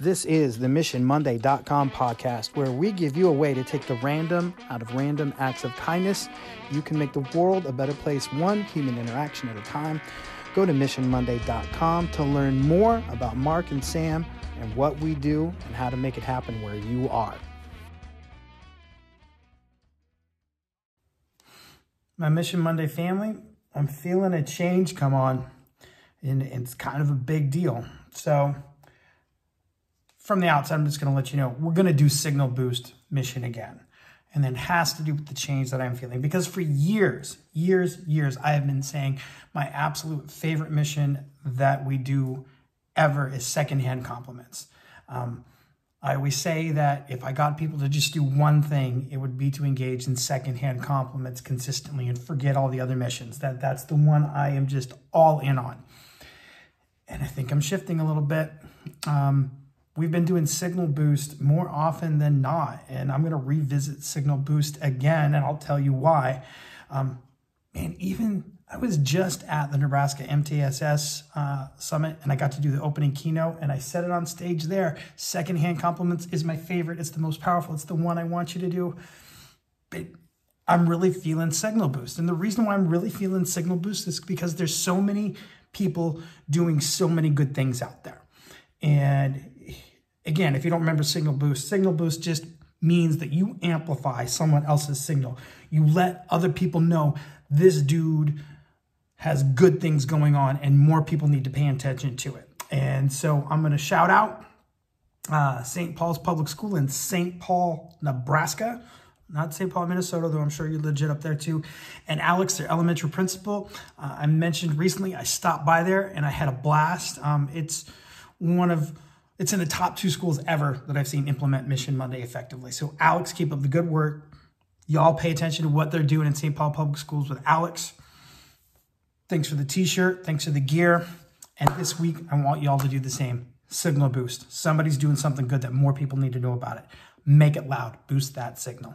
This is the MissionMonday.com podcast, where we give you a way to take the random out of random acts of kindness. You can make the world a better place, one human interaction at a time. Go to MissionMonday.com to learn more about Mark and Sam and what we do and how to make it happen where you are. My Mission Monday family, I'm feeling a change come on, and it's kind of a big deal. So, from the outside, I'm just going to let you know we're going to do Signal Boost mission again. And then has to do with the change that I'm feeling. Because for years, years, years, I have been saying my absolute favorite mission that we do ever is secondhand compliments. Um, I always say that if I got people to just do one thing, it would be to engage in secondhand compliments consistently and forget all the other missions. That that's the one I am just all in on. And I think I'm shifting a little bit. Um, We've been doing Signal Boost more often than not, and I'm going to revisit Signal Boost again, and I'll tell you why. Um, and even I was just at the Nebraska MTSS uh, Summit, and I got to do the opening keynote, and I said it on stage there. Secondhand compliments is my favorite. It's the most powerful. It's the one I want you to do. But I'm really feeling Signal Boost, and the reason why I'm really feeling Signal Boost is because there's so many people doing so many good things out there, and Again, if you don't remember signal boost, signal boost just means that you amplify someone else's signal. You let other people know this dude has good things going on and more people need to pay attention to it. And so I'm going to shout out uh, St. Paul's Public School in St. Paul, Nebraska. Not St. Paul, Minnesota, though I'm sure you're legit up there too. And Alex, their elementary principal, uh, I mentioned recently, I stopped by there and I had a blast. Um, it's one of it's in the top two schools ever that I've seen implement Mission Monday effectively. So, Alex, keep up the good work. Y'all pay attention to what they're doing in St. Paul Public Schools with Alex. Thanks for the t shirt. Thanks for the gear. And this week, I want y'all to do the same. Signal boost. Somebody's doing something good that more people need to know about it. Make it loud. Boost that signal.